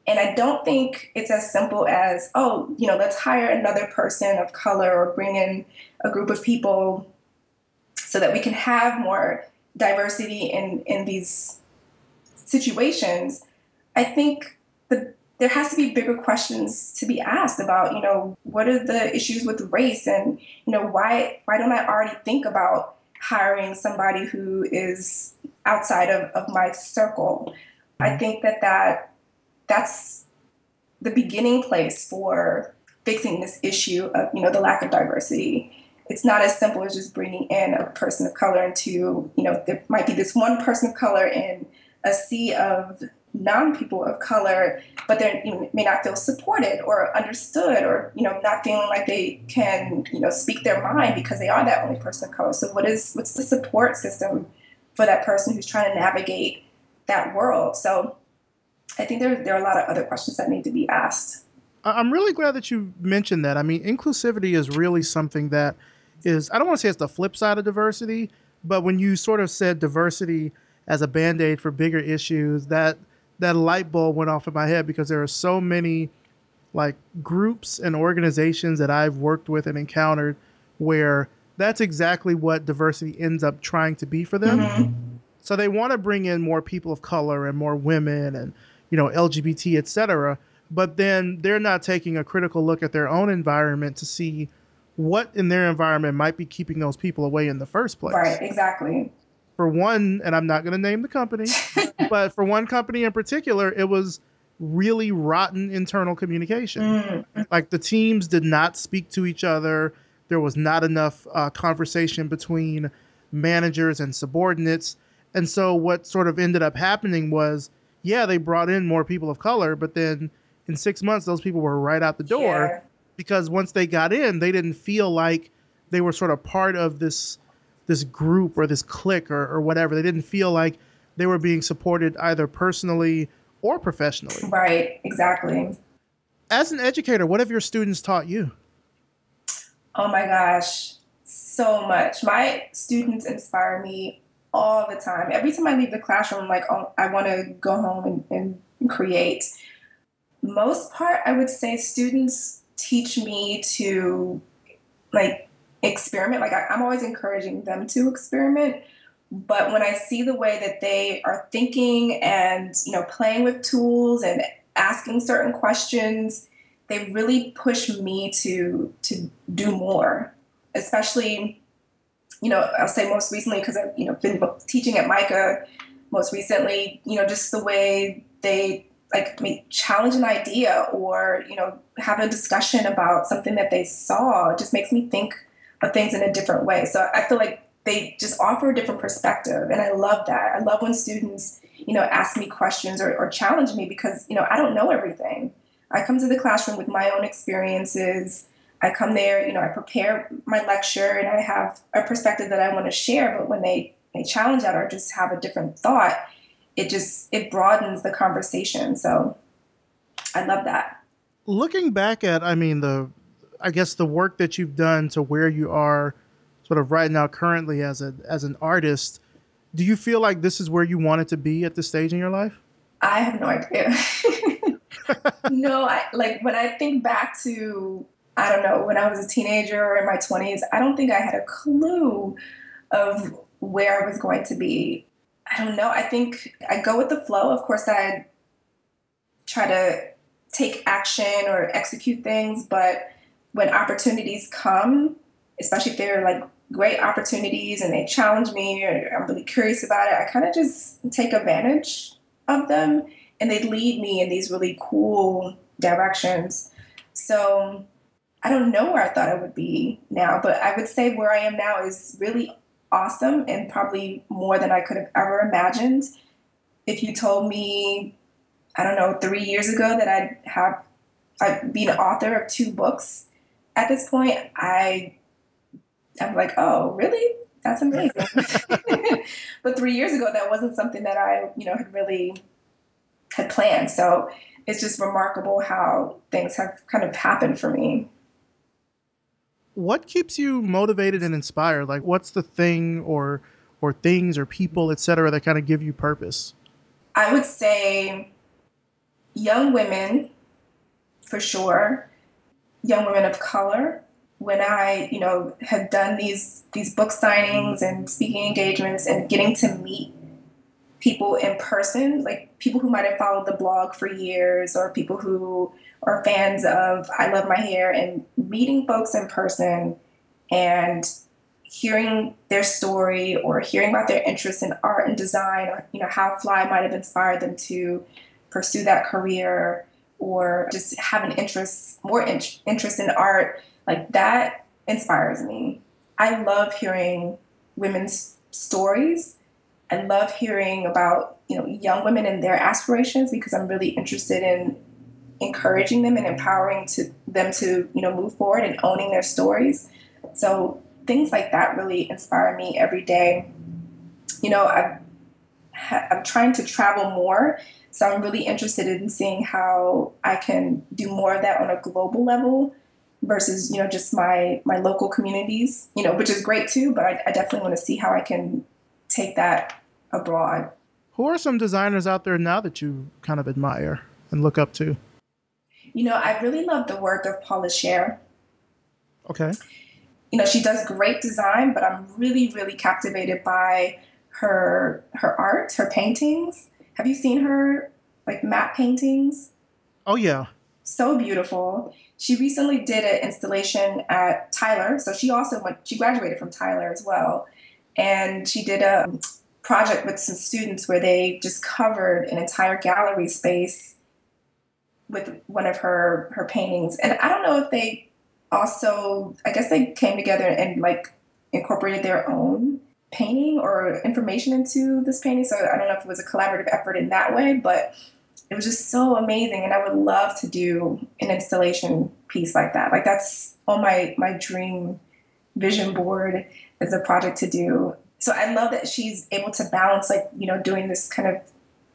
And I don't think it's as simple as, oh, you know, let's hire another person of color or bring in a group of people so that we can have more diversity in, in these situations, I think the, there has to be bigger questions to be asked about, you know, what are the issues with race and, you know, why, why don't I already think about hiring somebody who is outside of, of my circle? I think that, that that's the beginning place for fixing this issue of, you know, the lack of diversity it's not as simple as just bringing in a person of color into, you know, there might be this one person of color in a sea of non people of color, but they you know, may not feel supported or understood or, you know, not feeling like they can, you know, speak their mind because they are that only person of color. So what is what's the support system for that person who's trying to navigate that world? So I think there, there are a lot of other questions that need to be asked. I'm really glad that you mentioned that. I mean, inclusivity is really something that is I don't want to say it's the flip side of diversity, but when you sort of said diversity as a band-aid for bigger issues, that that light bulb went off in my head because there are so many like groups and organizations that I've worked with and encountered where that's exactly what diversity ends up trying to be for them. Mm-hmm. So they want to bring in more people of color and more women and you know LGBT, etc. But then they're not taking a critical look at their own environment to see what in their environment might be keeping those people away in the first place. Right, exactly. For one, and I'm not going to name the company, but for one company in particular, it was really rotten internal communication. Mm. Like the teams did not speak to each other. there was not enough uh, conversation between managers and subordinates. And so what sort of ended up happening was, yeah, they brought in more people of color, but then in six months, those people were right out the door yeah. Because once they got in, they didn't feel like they were sort of part of this this group or this clique or, or whatever. They didn't feel like they were being supported either personally or professionally. Right, exactly. As an educator, what have your students taught you? Oh my gosh, so much. My students inspire me all the time. Every time I leave the classroom, I'm like, oh, I want to go home and, and create. Most part, I would say students teach me to like experiment. Like I, I'm always encouraging them to experiment. But when I see the way that they are thinking and you know playing with tools and asking certain questions, they really push me to to do more. Especially, you know, I'll say most recently because I've you know been teaching at MICA most recently. You know, just the way they like challenge an idea or you know have a discussion about something that they saw it just makes me think of things in a different way. So I feel like they just offer a different perspective, and I love that. I love when students you know ask me questions or, or challenge me because you know I don't know everything. I come to the classroom with my own experiences. I come there, you know, I prepare my lecture and I have a perspective that I want to share, but when they, they challenge that or just have a different thought, it just it broadens the conversation. So I love that. Looking back at I mean the I guess the work that you've done to where you are sort of right now currently as a as an artist, do you feel like this is where you wanted to be at this stage in your life? I have no idea. no, I like when I think back to I don't know when I was a teenager or in my twenties. I don't think I had a clue of where I was going to be. I don't know. I think I go with the flow. Of course, I try to take action or execute things, but when opportunities come, especially if they're like great opportunities and they challenge me or I'm really curious about it, I kind of just take advantage of them and they lead me in these really cool directions. So I don't know where I thought I would be now, but I would say where I am now is really awesome and probably more than I could have ever imagined. If you told me, I don't know, three years ago that I'd have I'd be an author of two books at this point, I I'm like, oh, really? That's amazing. but three years ago, that wasn't something that I, you know, had really had planned. So it's just remarkable how things have kind of happened for me. What keeps you motivated and inspired? Like, what's the thing or or things or people, etc., that kind of give you purpose? I would say young women, for sure. Young women of color. When I, you know, had done these these book signings and speaking engagements and getting to meet people in person, like people who might have followed the blog for years or people who are fans of I Love My Hair and meeting folks in person and hearing their story or hearing about their interest in art and design or you know how fly might have inspired them to pursue that career or just have an interest more in- interest in art like that inspires me. I love hearing women's stories I love hearing about you know young women and their aspirations because I'm really interested in encouraging them and empowering to them to you know move forward and owning their stories. So things like that really inspire me every day. You know, i I'm trying to travel more, so I'm really interested in seeing how I can do more of that on a global level versus you know just my my local communities. You know, which is great too, but I, I definitely want to see how I can take that abroad. Who are some designers out there now that you kind of admire and look up to? You know, I really love the work of Paula Scher. Okay. You know, she does great design, but I'm really, really captivated by her her art, her paintings. Have you seen her like matte paintings? Oh yeah. So beautiful. She recently did an installation at Tyler, so she also went. She graduated from Tyler as well, and she did a project with some students where they just covered an entire gallery space with one of her her paintings. And I don't know if they also, I guess they came together and like incorporated their own painting or information into this painting. So I don't know if it was a collaborative effort in that way, but it was just so amazing. And I would love to do an installation piece like that. Like that's on my my dream vision board as a project to do. So I love that she's able to balance like, you know, doing this kind of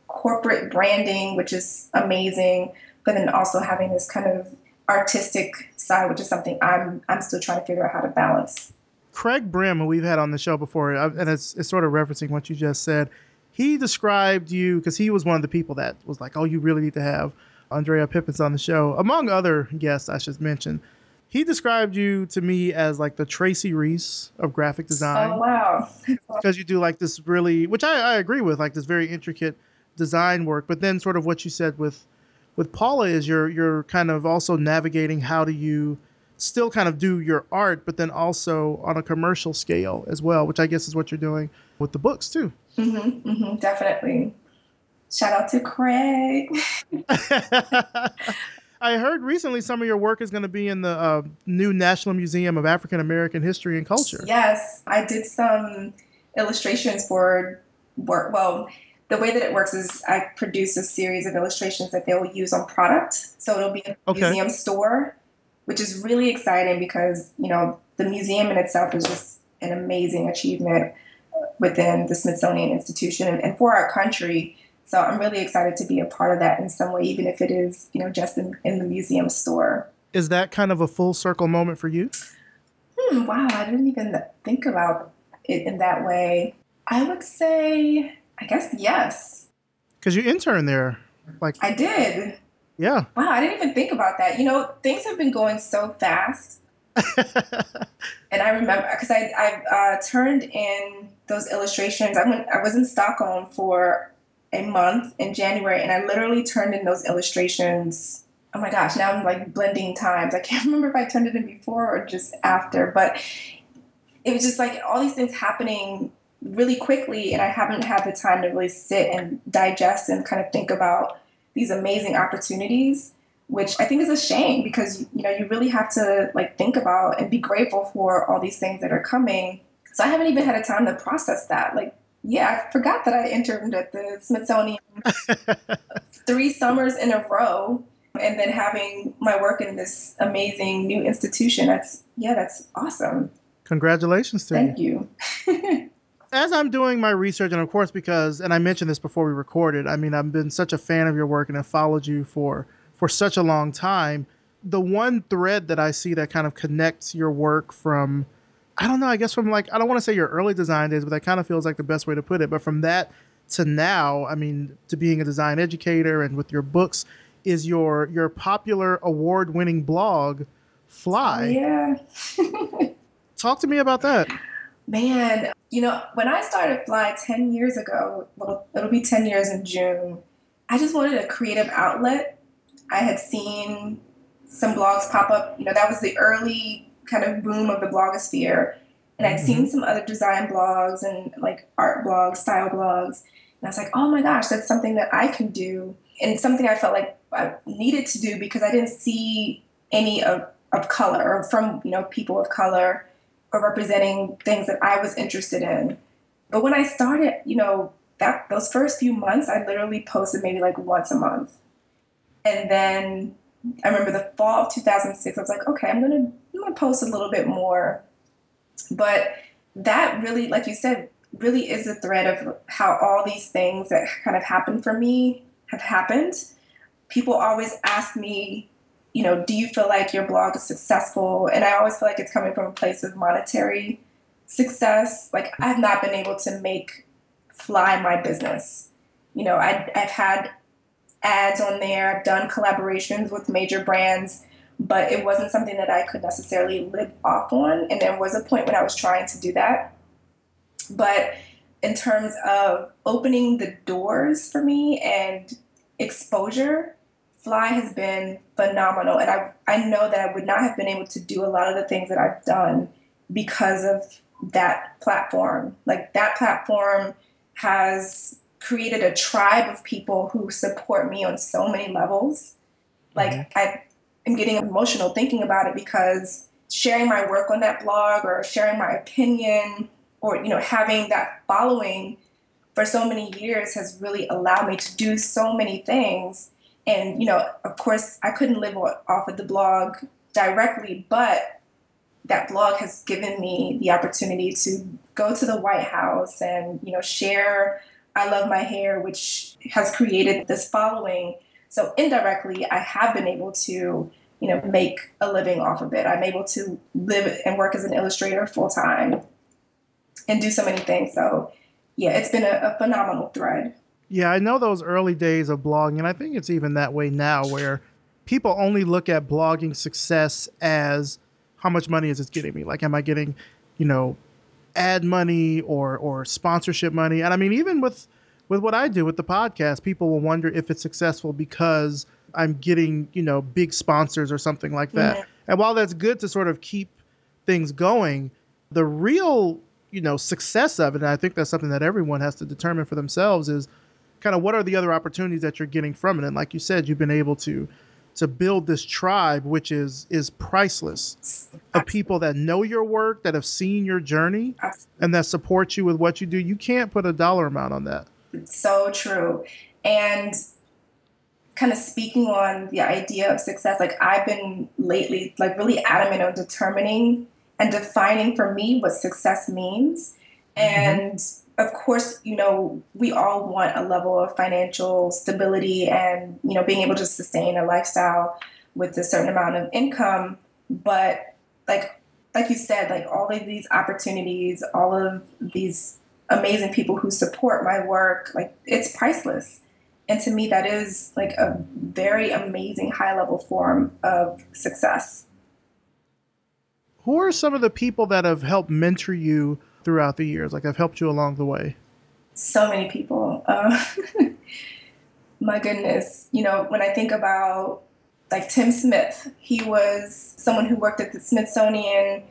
corporate branding, which is amazing, but then also having this kind of artistic side, which is something I'm I'm still trying to figure out how to balance. Craig Brim, who we've had on the show before, uh, and it's, it's sort of referencing what you just said. He described you because he was one of the people that was like, "Oh, you really need to have Andrea Pippins on the show," among other guests I should mention. He described you to me as like the Tracy Reese of graphic design. Oh wow! because you do like this really, which I, I agree with, like this very intricate design work. But then, sort of what you said with with Paula is you're you're kind of also navigating how do you still kind of do your art, but then also on a commercial scale as well, which I guess is what you're doing with the books too. Mm-hmm, mm-hmm, definitely. Shout out to Craig. I heard recently some of your work is going to be in the uh, new National Museum of African American History and Culture. Yes, I did some illustrations for work. Well, the way that it works is I produce a series of illustrations that they will use on product. So it'll be a Okay. museum store, which is really exciting because, you know, the museum in itself is just an amazing achievement within the Smithsonian Institution and, and for our country. So I'm really excited to be a part of that in some way, even if it is, you know, just in, in the museum store. Is that kind of a full circle moment for you? Hmm, wow, I didn't even think about it in that way. I would say, I guess yes, Because you interned there. Like, I did. yeah. Wow, I didn't even think about that. You know, things have been going so fast. And I remember because I I uh, turned in those illustrations. I went. I was in Stockholm for a month in January, and I literally turned in those illustrations. Oh my gosh! Now I'm like blending times. I can't remember if I turned it in before or just after, but it was just like all these things happening really quickly, and I haven't had the time to really sit and digest and kind of think about these amazing opportunities which I think is a shame because you know you really have to like think about and be grateful for all these things that are coming. So I haven't even had a time to process that. Like, yeah, I forgot that I interned at the Smithsonian three summers in a row, and then having my work in this amazing new institution. That's yeah, that's awesome. Congratulations to you. Thank you. as I'm doing my research, and of course, because, and I mentioned this before we recorded, I mean, I've been such a fan of your work and have followed you for for such a long time. The one thread that I see that kind of connects your work from, I don't know, I guess from like, I don't want to say your early design days, but that kind of feels like the best way to put it. But from that to now, I mean, to being a design educator and with your books, is your your popular award winning blog, Fly. yeah. Talk to me about that. Man, you know, when I started Fly 10 years ago, well, it'll be 10 years in June, I just wanted a creative outlet. I had seen some blogs pop up. You know, that was the early kind of boom of the blogosphere. And I'd seen mm-hmm. some other design blogs and like art blogs, style blogs. And I was like, oh my gosh, that's something that I can do. And something I felt like I needed to do because I didn't see any of, of color or from, you know, people of color or representing things that I was interested in. But when I started, you know, that those first few months, I literally posted maybe like once a month. And then I remember the fall of 2006, I was like, okay, I'm gonna I'm gonna post a little bit more. But that really, like you said, really is the thread of how all these things that kind of happened for me have happened. People always ask me, you know, do you feel like your blog is successful? And I always feel like it's coming from a place of monetary success. Like I've not been able to make fly my business. You know, I, I've had ads on there, I've done collaborations with major brands, but it wasn't something that I could necessarily live off on. And there was a point when I was trying to do that. But in terms of opening the doors for me and exposure, Fly has been phenomenal. And I, I know that I would not have been able to do a lot of the things that I've done because of that platform. Like that platform has created a tribe of people who support me on so many levels. Like mm-hmm. I am getting emotional thinking about it because sharing my work on that blog or sharing my opinion or you know having that following for so many years has really allowed me to do so many things and you know of course i couldn't live off of the blog directly but that blog has given me the opportunity to go to the white house and you know share i love my hair which has created this following. So indirectly i have been able to you know make a living off of it. I'm able to live and work as an illustrator full time and do so many things. So yeah it's been a, a phenomenal thread. Yeah, I know those early days of blogging, and I think it's even that way now where people only look at blogging success as how much money is it getting me? Like, am I getting, you know, ad money or or sponsorship money? And I mean, even with with what I do with the podcast, people will wonder if it's successful because I'm getting, you know, big sponsors or something like that. Mm-hmm. And while that's good to sort of keep things going, the real, you know, success of it, and I think that's something that everyone has to determine for themselves is kind of what are the other opportunities that you're getting from it and like you said you've been able to to build this tribe which is is priceless. Of people that know your work that have seen your journey and that support you with what you do. You can't put a dollar amount on that. It's so true. And kind of speaking on the idea of success like i've been lately like really adamant on determining and defining for me what success means. Mm-hmm. Of course, you know, we all want a level of financial stability and, you know, being able to sustain a lifestyle with a certain amount of income. But like like you said, like all of these opportunities, all of these amazing people who support my work, like it's priceless. And to me that is like a very amazing high level form of success. Who are some of the people that have helped mentor you throughout the years? Like, I've helped you along the way. So many people. Uh, my goodness. You know, when I think about like Tim Smith, he was someone who worked at the Smithsonian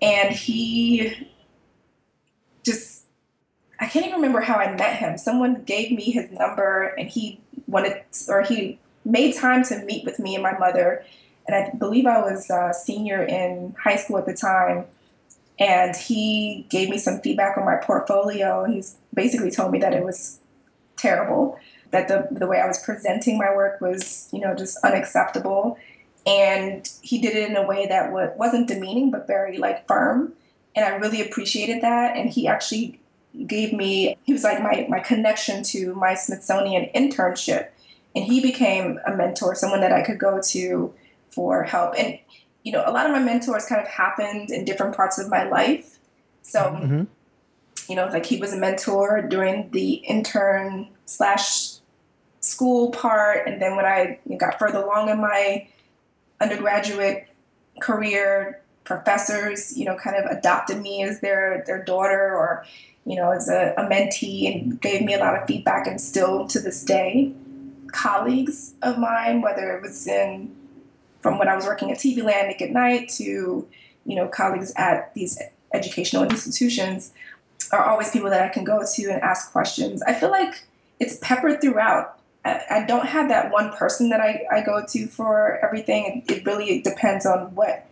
and he just I can't even remember how I met him. Someone gave me his number and he wanted or he made time to meet with me and my mother. And I believe I was a senior in high school at the time and he gave me some feedback on my portfolio. He's basically told me that it was terrible, that the the way I was presenting my work was, you know, just unacceptable. And he did it in a way that wasn't demeaning, but very like firm. And I really appreciated that. And he actually gave me, he was like my, my connection to my Smithsonian internship. And he became a mentor, someone that I could go to for help. And you know, a lot of my mentors kind of happened in different parts of my life. So, mm-hmm. you know, like he was a mentor during the intern slash school part, and then when I got further along in my undergraduate career, professors, you know, kind of adopted me as their their daughter or, you know, as a, a mentee and gave me a lot of feedback, and still to this day, colleagues of mine, whether it was in from when I was working at TV Land, Nick at Night, to you know colleagues at these educational institutions, are always people that I can go to and ask questions. I feel like it's peppered throughout. I, I don't have that one person that I, I go to for everything. It, it really depends on what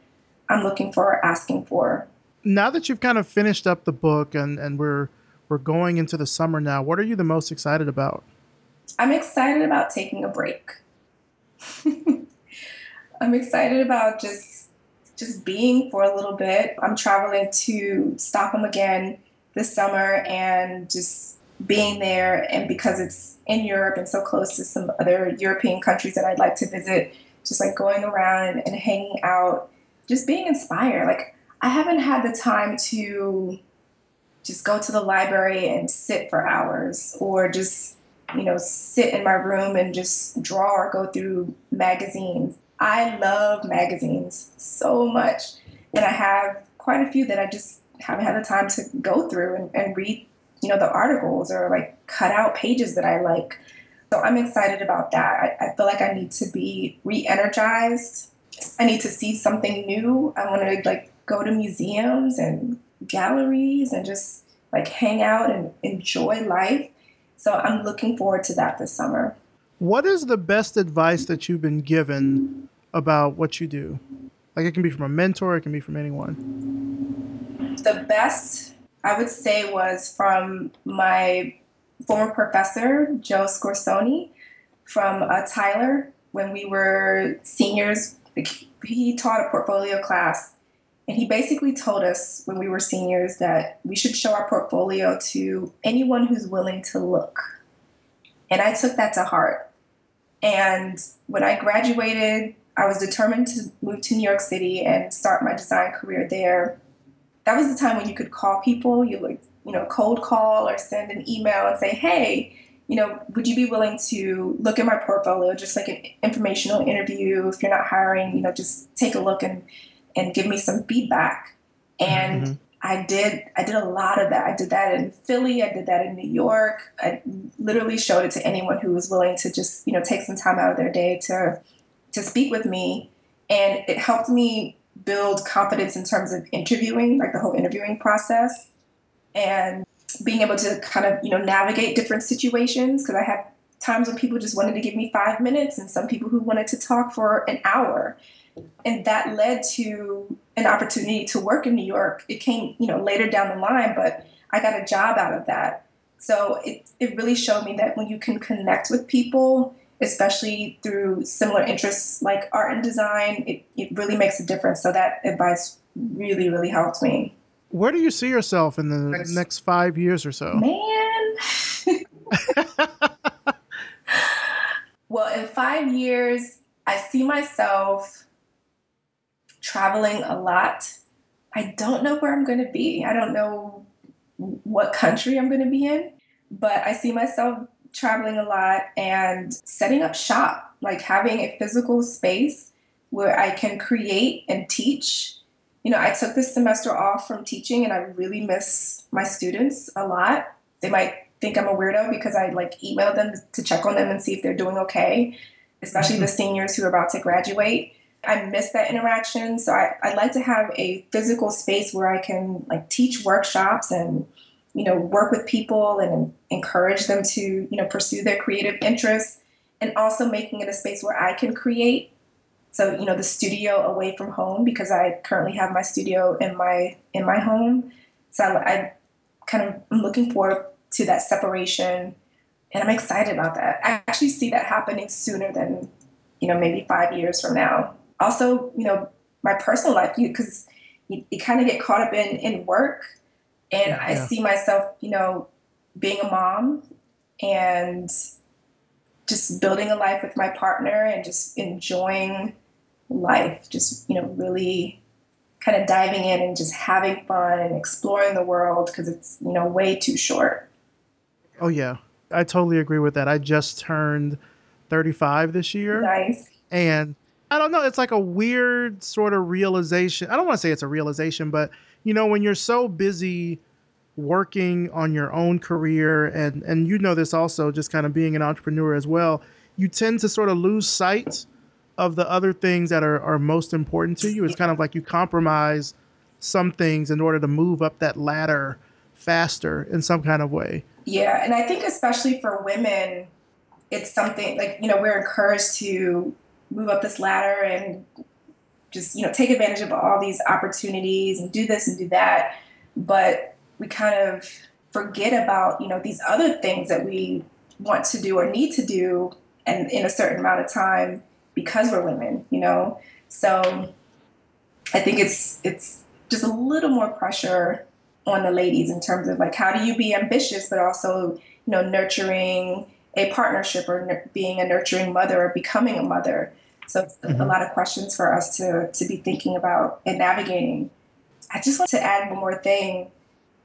I'm looking for or asking for. Now that you've kind of finished up the book and, and we're we're going into the summer now, what are you the most excited about? I'm excited about taking a break. I'm excited about just just being for a little bit. I'm traveling to Stockholm again this summer and just being there and because it's in Europe and so close to some other European countries that I'd like to visit, just like going around and hanging out, just being inspired. Like I haven't had the time to just go to the library and sit for hours or just you know sit in my room and just draw or go through magazines I love magazines so much, and I have quite a few that I just haven't had the time to go through and, and read, you know, the articles or like cut out pages that I like. So I'm excited about that. I, I feel like I need to be re-energized. I need to see something new. I want to like go to museums and galleries and just like hang out and enjoy life. So I'm looking forward to that this summer. What is the best advice that you've been given about what you do? Like it can be from a mentor, it can be from anyone. The best I would say was from my former professor, Joe Scorsone, from uh, Tyler when we were seniors. He taught a portfolio class, and he basically told us when we were seniors that we should show our portfolio to anyone who's willing to look. And I took that to heart. And when I graduated, I was determined to move to New York City and start my design career there. That was the time when you could call people, you like, you know, cold call or send an email and say, hey, you know, would you be willing to look at my portfolio, just like an informational interview? If you're not hiring, you know, just take a look and and give me some feedback. And mm-hmm. I did I did a lot of that. I did that in Philly, I did that in New York. I literally showed it to anyone who was willing to just, you know, take some time out of their day to to speak with me. And it helped me build confidence in terms of interviewing, like the whole interviewing process. And being able to kind of, you know, navigate different situations because I had times when people just wanted to give me five minutes and some people who wanted to talk for an hour and that led to an opportunity to work in New York. It came, you know, later down the line, but I got a job out of that. So it it really showed me that when you can connect with people, especially through similar interests like art and design, it, it really makes a difference. So that advice really, really helped me. Where do you see yourself in the next five years or so? Man. well, in five years, I see myself traveling a lot. I don't know where I'm going to be. I don't know what country I'm going to be in, but I see myself traveling a lot and setting up shop, like having a physical space where I can create and teach. You know, I took this semester off from teaching and I really miss my students a lot. They might think I'm a weirdo because I like email them to check on them and see if they're doing okay, especially the seniors who are about to graduate. I miss that interaction. So I, I'd like to have a physical space where I can like teach workshops and, you know, work with people and encourage them to, you know, pursue their creative interests and also making it a space where I can create. So, you know, the studio away from home because I currently have my studio in my in my home. So I, I kind of am looking forward to that separation and I'm excited about that. I actually see that happening sooner than, you know, maybe five years from now also, you know, my personal life, you because you, you, kind of get caught up in, in work. And yeah. I see myself, you know, being a mom and just building a life with my partner and just enjoying life, just, you know, really kind of diving in and just having fun and exploring the world because it's, you know, way too short. Oh, yeah. I totally agree with that. I just turned 35 this year. Nice. And I don't know. It's like a weird sort of realization. I don't want to say it's a realization, but you know, when you're so busy working on your own career, and and you know this also, just kind of being an entrepreneur as well, you tend to sort of lose sight of the other things that are are most important to you. It's kind of like you compromise some things in order to move up that ladder faster in some kind of way. Yeah, and I think especially for women, it's something like you know we're encouraged to move up this ladder and just you know take advantage of all these opportunities and do this and do that. But we kind of forget about you know these other things that we want to do or need to do and in a certain amount of time because we're women you know? So i think it's it's just a little more pressure on the ladies in terms of like how do you be ambitious but also you know nurturing a partnership or being a nurturing mother or becoming a mother so mm-hmm. a lot of questions for us to, to be thinking about and navigating. I just want to add one more thing.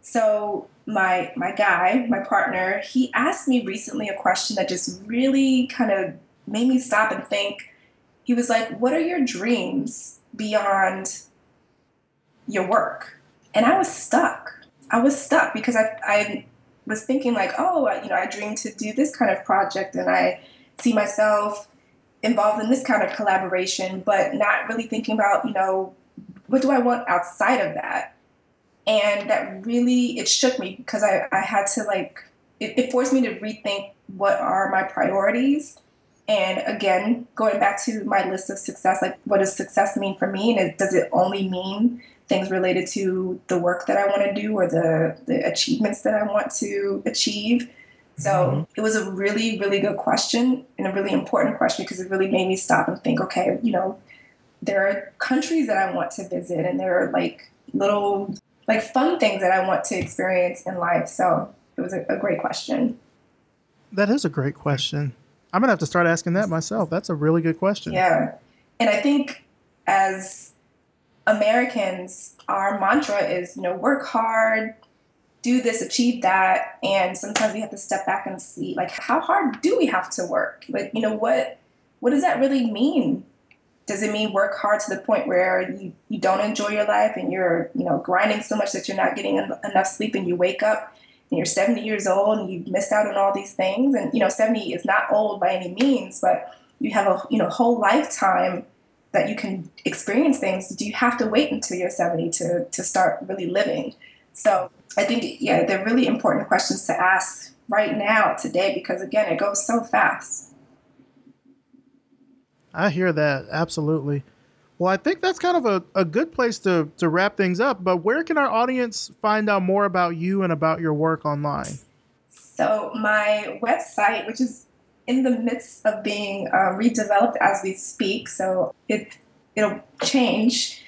So my my guy, my partner, he asked me recently a question that just really kind of made me stop and think. He was like, "What are your dreams beyond your work?" And I was stuck. I was stuck because I I was thinking like, "Oh, you know, I dream to do this kind of project and I see myself involved in this kind of collaboration, but not really thinking about, you know, what do I want outside of that? And that really, it shook me because I, I had to like, it, it forced me to rethink what are my priorities And again, going back to my list of success, like what does success mean for me? And it, does it only mean things related to the work that I want to do or the, the achievements that I want to achieve? So mm-hmm. it was a really, really good question and a really important question because it really made me stop and think, okay, you know, there are countries that I want to visit and there are like little like fun things that I want to experience in life. So it was a, a great question. That is a great question. I'm gonna have to start asking that myself. That's a really good question. Yeah. And I think as Americans, our mantra is, you know, work hard, do this, achieve that. And sometimes we have to step back and see like how hard do we have to work? Like, you know, what what does that really mean? Does it mean work hard to the point where you, you don't enjoy your life and you're, you know, grinding so much that you're not getting enough sleep and you wake up and you're 70 years old and you've missed out on all these things and you know 70 is not old by any means but you have a you know whole lifetime that you can experience things do you have to wait until you're 70 to to start really living so I think, yeah, they're really important questions to ask right now, today, because again, it goes so fast. I hear that. Absolutely. Well, I think that's kind of a, a good place to, to wrap things up. But where can our audience find out more about you and about your work online? So, my website, which is in the midst of being uh, redeveloped as we speak, so it, it'll change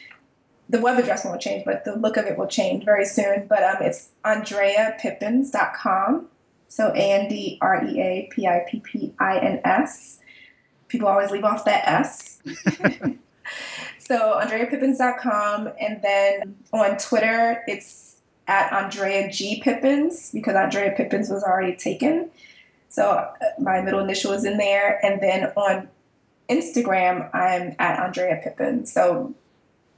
the web address won't change, but the look of it will change very soon. But um, it's AndreaPippins.com. So A N D R E A P I P P I N S. People always leave off that S. so AndreaPippins.com. And then on Twitter, it's at Andrea G. Pippins because Andrea Pippins was already taken. So uh, my middle initial is in there. And then on Instagram, I'm at Andrea Pippins. So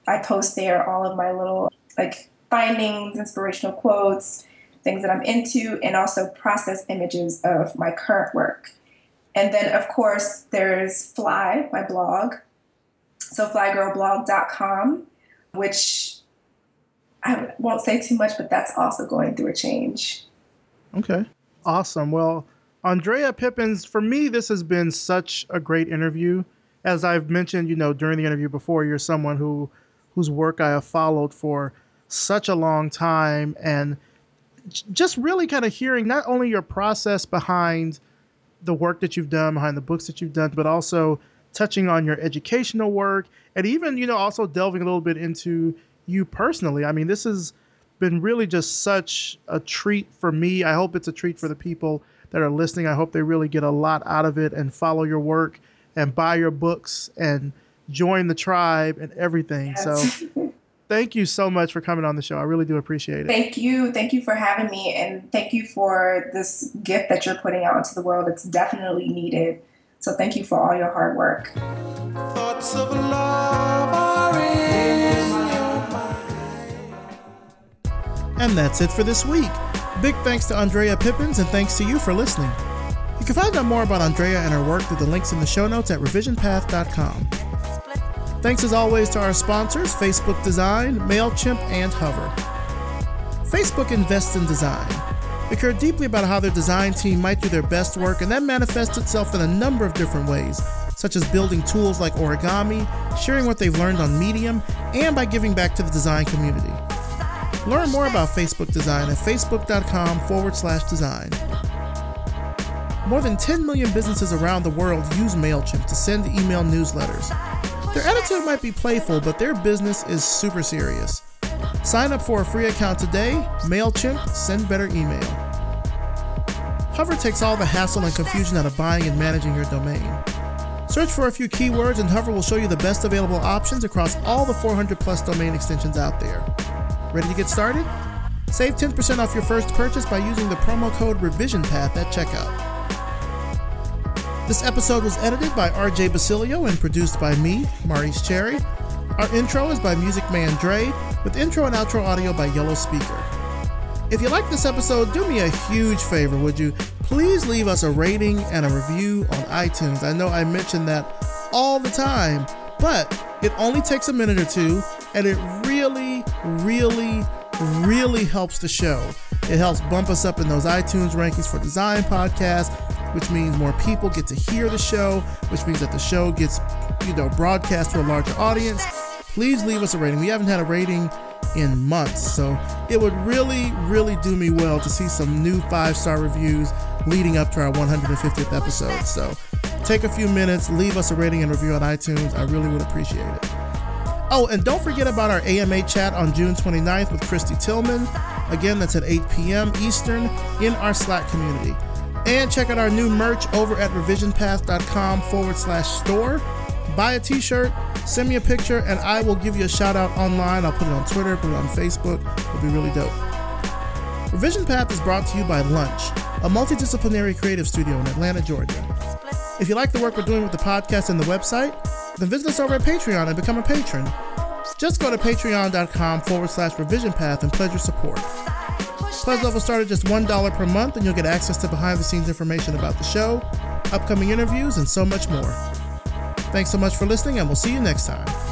I post there all of my little like findings, inspirational quotes, things that I'm into, and also process images of my current work. And then, of course, there's Fly, my blog. So, flygirlblog.com, which I won't say too much, but that's also going through a change. Okay. Awesome. Well, Andrea Pippins, for me, this has been such a great interview. As I've mentioned, you know, during the interview before, you're someone who whose work I have followed for such a long time and just really kind of hearing not only your process behind the work that you've done, behind the books that you've done, but also touching on your educational work and even, you know, also delving a little bit into you personally. I mean, this has been really just such a treat for me. I hope it's a treat for the people that are listening. I hope they really get a lot out of it and follow your work and buy your books and join the tribe and everything. Yes. So thank you so much for coming on the show. I really do appreciate it. Thank you. Thank you for having me. And thank you for this gift that you're putting out into the world. It's definitely needed. So thank you for all your hard work. And that's it for this week. Big thanks to Andrea Pippins and thanks to you for listening. You can find out more about Andrea and her work through the links in the show notes at revisionpath.com. Thanks as always to our sponsors Facebook Design, MailChimp, and Hover. Facebook invests in design. They care deeply about how their design team might do their best work, and that manifests itself in a number of different ways, such as building tools like origami, sharing what they've learned on Medium, and by giving back to the design community. Learn more about Facebook Design at facebook.com forward slash design. More than 10 million businesses around the world use MailChimp to send email newsletters. Their attitude might be playful, but their business is super serious. Sign up for a free account today. MailChimp, send better email. Hover takes all the hassle and confusion out of buying and managing your domain. Search for a few keywords and Hover will show you the best available options across all the 400 plus domain extensions out there. Ready to get started? Save 10% off your first purchase by using the promo code RevisionPath at checkout. This episode was edited by RJ Basilio and produced by me, Maurice Cherry. Our intro is by Music Man Dre, with intro and outro audio by Yellow Speaker. If you like this episode, do me a huge favor, would you? Please leave us a rating and a review on iTunes. I know I mention that all the time, but it only takes a minute or two, and it really, really, really helps the show. It helps bump us up in those iTunes rankings for design podcasts which means more people get to hear the show, which means that the show gets, you know, broadcast to a larger audience. Please leave us a rating. We haven't had a rating in months, so it would really, really do me well to see some new five star reviews leading up to our 150th episode. So take a few minutes, leave us a rating and review on iTunes. I really would appreciate it. Oh, and don't forget about our AMA chat on June 29th with Kristy Tillman. Again, that's at 8 p.m. Eastern in our Slack community. And check out our new merch over at revisionpath.com forward slash store. Buy a t shirt, send me a picture, and I will give you a shout out online. I'll put it on Twitter, put it on Facebook. It'll be really dope. Revision Path is brought to you by Lunch, a multidisciplinary creative studio in Atlanta, Georgia. If you like the work we're doing with the podcast and the website, then visit us over at Patreon and become a patron. Just go to patreon.com forward slash revision path and pledge your support. Pledge level start at just $1 per month, and you'll get access to behind the scenes information about the show, upcoming interviews, and so much more. Thanks so much for listening, and we'll see you next time.